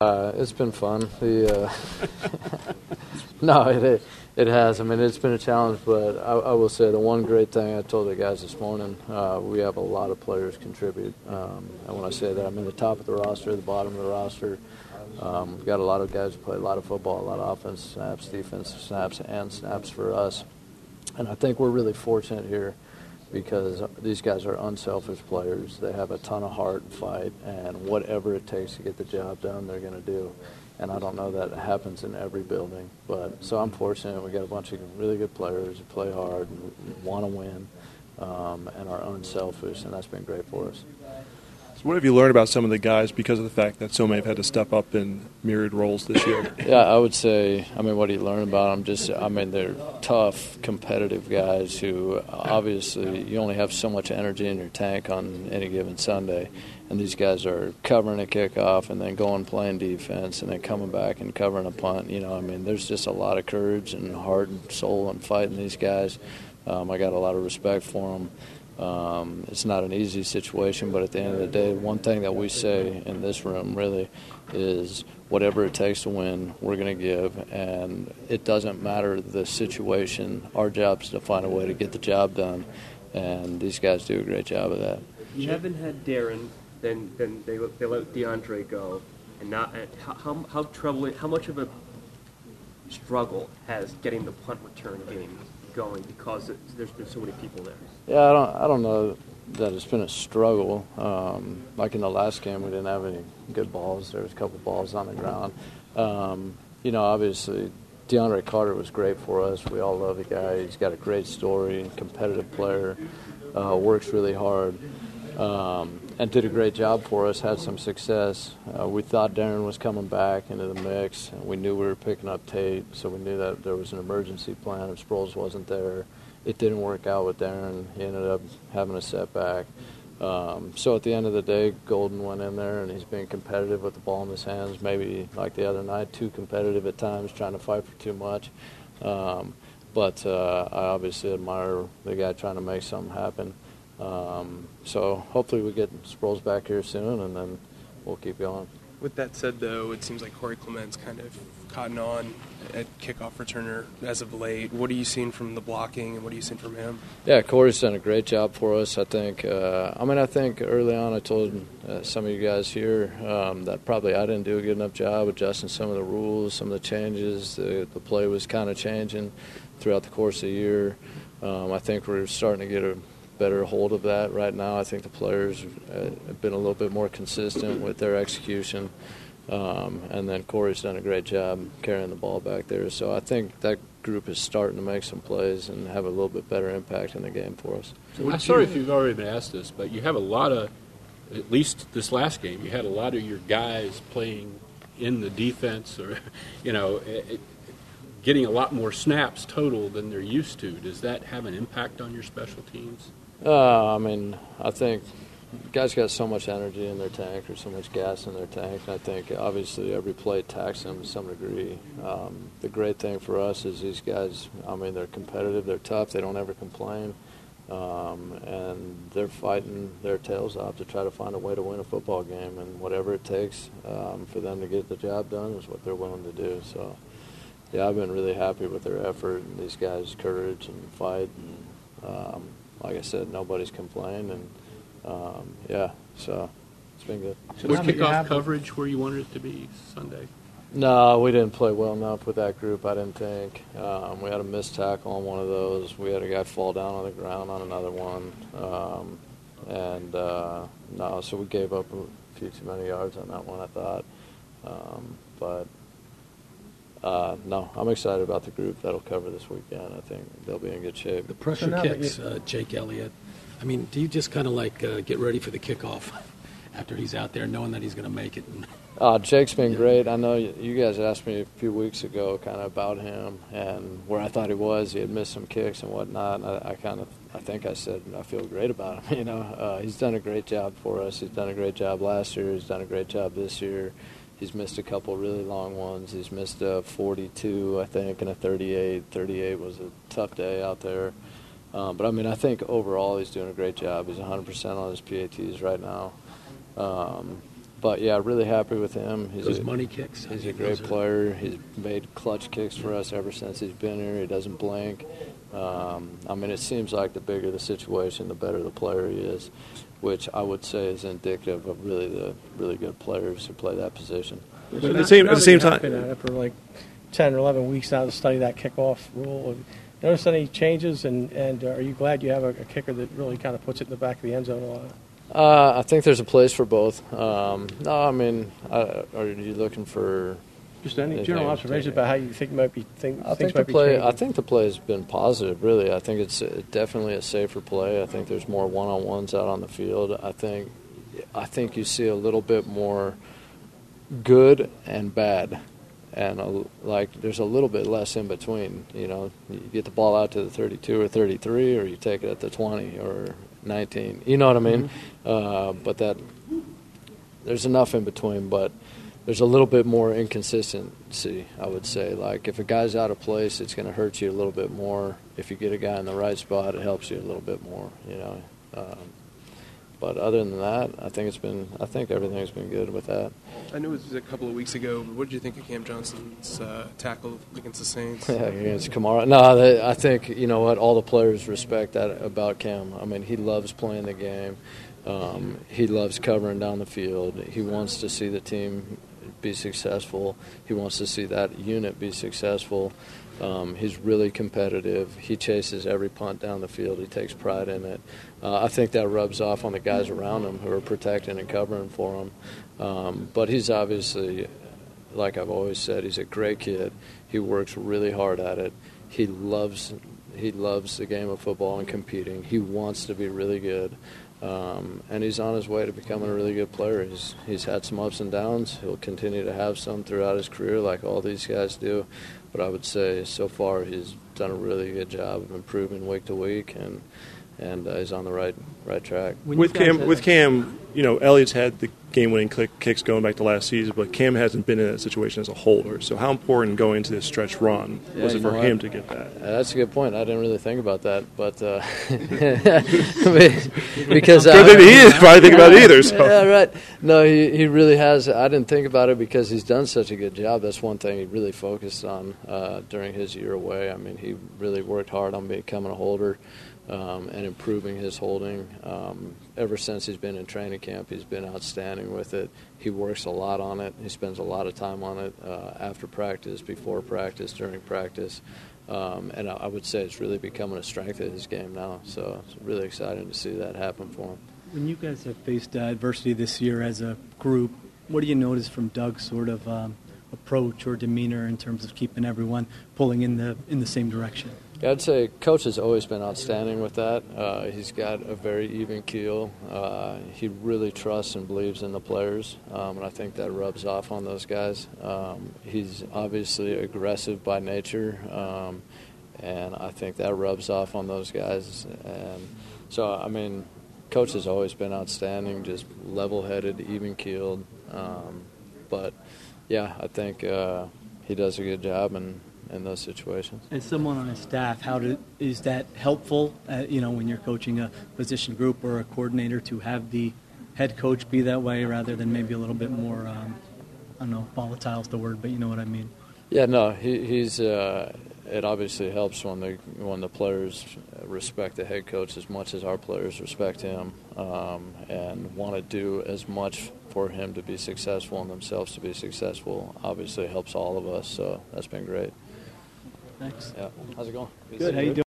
Uh, it's been fun. The uh, no, it it has. I mean, it's been a challenge, but I, I, will say the one great thing I told the guys this morning: uh, we have a lot of players contribute. Um, and when I say that, I mean the top of the roster, the bottom of the roster. Um, we've got a lot of guys who play a lot of football, a lot of offense snaps, defense snaps, and snaps for us. And I think we're really fortunate here because these guys are unselfish players. They have a ton of heart and fight, and whatever it takes to get the job done, they're going to do. And I don't know that it happens in every building, but so I'm fortunate. We got a bunch of really good players who play hard and want to win, um, and are unselfish, and that's been great for us. So what have you learned about some of the guys because of the fact that so many have had to step up in myriad roles this year? yeah, I would say, I mean, what do you learn about them? Just, I mean, they're tough, competitive guys who obviously you only have so much energy in your tank on any given Sunday. And these guys are covering a kickoff and then going playing defense and then coming back and covering a punt. You know, I mean, there's just a lot of courage and heart and soul and fight in these guys. Um, I got a lot of respect for them. Um, it's not an easy situation, but at the end of the day, one thing that we say in this room really is whatever it takes to win, we're going to give, and it doesn't matter the situation. Our job is to find a way to get the job done, and these guys do a great job of that. You haven't had Darren, then then they they let DeAndre go, and not how how, how troubling, how much of a struggle has getting the punt return game going because there's been so many people there. Yeah, I don't, I don't know that it's been a struggle. Um, like in the last game, we didn't have any good balls. There was a couple balls on the ground. Um, you know, obviously, DeAndre Carter was great for us. We all love the guy. He's got a great story, and competitive player, uh, works really hard, um, and did a great job for us. Had some success. Uh, we thought Darren was coming back into the mix. We knew we were picking up Tate, so we knew that there was an emergency plan if Sproles wasn't there it didn't work out with Darren. He ended up having a setback. Um, so at the end of the day, Golden went in there and he's being competitive with the ball in his hands. Maybe like the other night, too competitive at times, trying to fight for too much. Um, but uh, I obviously admire the guy trying to make something happen. Um, so hopefully we get Sproles back here soon, and then we'll keep going. With that said, though, it seems like Corey Clement's kind of cotton on at kickoff returner as of late. What are you seeing from the blocking, and what are you seeing from him? Yeah, Corey's done a great job for us. I think. Uh, I mean, I think early on I told uh, some of you guys here um, that probably I didn't do a good enough job adjusting some of the rules, some of the changes. The, the play was kind of changing throughout the course of the year. Um, I think we're starting to get a better hold of that right now. I think the players have been a little bit more consistent with their execution. Um, and then Corey's done a great job carrying the ball back there. So I think that group is starting to make some plays and have a little bit better impact in the game for us. So I'm sorry if you've already been asked this, but you have a lot of, at least this last game, you had a lot of your guys playing in the defense or, you know, it, getting a lot more snaps total than they're used to. Does that have an impact on your special teams? Uh, I mean, I think guys got so much energy in their tank or so much gas in their tank. I think obviously every play taxes them to some degree. Um, the great thing for us is these guys. I mean, they're competitive, they're tough, they don't ever complain, um, and they're fighting their tails off to try to find a way to win a football game. And whatever it takes um, for them to get the job done is what they're willing to do. So. Yeah, I've been really happy with their effort and these guys' courage and fight. And, um, like I said, nobody's complained, and um, yeah, so it's been good. So was kickoff coverage where you wanted it to be Sunday? No, we didn't play well enough with that group. I didn't think um, we had a missed tackle on one of those. We had a guy fall down on the ground on another one, um, and uh, no, so we gave up a few too many yards on that one. I thought, um, but uh, no, I'm excited about the group that'll cover this weekend. I think they'll be in good shape. The pressure so kicks, uh, Jake Elliott. I mean, do you just kind of like uh, get ready for the kickoff after he's out there, knowing that he's going to make it? Uh, Jake's been yeah. great. I know you guys asked me a few weeks ago kind of about him and where I thought he was. He had missed some kicks and whatnot. And I, I kind of, I think I said I feel great about him. You know, uh, he's done a great job for us. He's done a great job last year. He's done a great job this year. He's missed a couple really long ones. He's missed a 42, I think, and a 38. 38 was a tough day out there. Um, but I mean, I think overall he's doing a great job. He's 100% on his PATs right now. Um, but yeah, really happy with him. He's Those a, money kicks. He's a great player. He's made clutch kicks for us ever since he's been here. He doesn't blink. Um, I mean, it seems like the bigger the situation, the better the player he is, which I would say is indicative of really the really good players who play that position. But at the same at the same Now that you've time, been at it for like 10 or 11 weeks now to study that kickoff rule. Notice any changes, and, and are you glad you have a, a kicker that really kind of puts it in the back of the end zone a lot? Uh, I think there's a place for both. Um, no, I mean, uh, are you looking for? Just any general observations about how you think might be think, I think the play. I think the play has been positive. Really, I think it's uh, definitely a safer play. I think there's more one-on-ones out on the field. I think, I think you see a little bit more good and bad, and a, like there's a little bit less in between. You know, you get the ball out to the 32 or 33, or you take it at the 20 or 19. You know what I mean? Uh, but that there's enough in between, but there's a little bit more inconsistency, I would say. Like if a guy's out of place, it's going to hurt you a little bit more. If you get a guy in the right spot, it helps you a little bit more. You know. Um, but other than that, I think it's been. I think everything's been good with that. I know it was a couple of weeks ago, but what did you think of Cam Johnston's uh, tackle against the Saints? Yeah, against Kamara. No, they, I think you know what all the players respect that about Cam. I mean, he loves playing the game. Um, he loves covering down the field. He wants to see the team be successful. He wants to see that unit be successful. Um, he's really competitive. He chases every punt down the field. He takes pride in it. Uh, I think that rubs off on the guys around him who are protecting and covering for him. Um, but he's obviously like I've always said, he's a great kid. He works really hard at it. He loves he loves the game of football and competing. He wants to be really good, um, and he's on his way to becoming a really good player. He's he's had some ups and downs. He'll continue to have some throughout his career, like all these guys do. But I would say so far he's done a really good job of improving week to week, and and uh, he's on the right right track. When with Cam, with Cam, you know, Elliott's had the game-winning click, kicks going back to last season, but Cam hasn't been in that situation as a holder. So, how important going into this stretch run Yeah, was it for him what? to get that? Uh, That's a good point. I didn't really think about that, but uh, because I, Good thing he didn't probably think about it either. So. yeah, right. No, he, he really has. I didn't think about it because he's done such a good job. That's one thing he really focused on uh, during his year away. I mean, he really worked hard on becoming a holder um, and improving his holding. Um, ever since he's been in training camp, he's been outstanding with it. He works a lot on it. He spends a lot of time on it uh, after practice, before practice, during practice. Um, and I, I would say it's really becoming a strength of his game now. So it's really exciting to see that happen for him. When you guys have faced adversity this year as a group, what do you notice from Doug's sort of um, approach or demeanor in terms of keeping everyone pulling in the in the same direction? Yeah, I'd say coach has always been outstanding with that. Uh, he's got a very even keel. Uh, he really trusts and believes in the players, um, and I think that rubs off on those guys. Um, he's obviously aggressive by nature, um, and I think that rubs off on those guys. And so, I mean, coach has always been outstanding, just level-headed, even keeled. Um, but yeah, I think uh, he does a good job in, in those situations. As someone on his staff, how do, is that helpful? Uh, you know, when you're coaching a position group or a coordinator, to have the head coach be that way rather than maybe a little bit more, um, I don't know, volatile is the word, but you know what I mean. Yeah, no, he, he's. Uh, it obviously helps when the when the players respect the head coach as much as our players respect him, um, and want to do as much for him to be successful and themselves to be successful. Obviously, helps all of us. So that's been great. Thanks. Yeah, how's it going? Good. How you doing?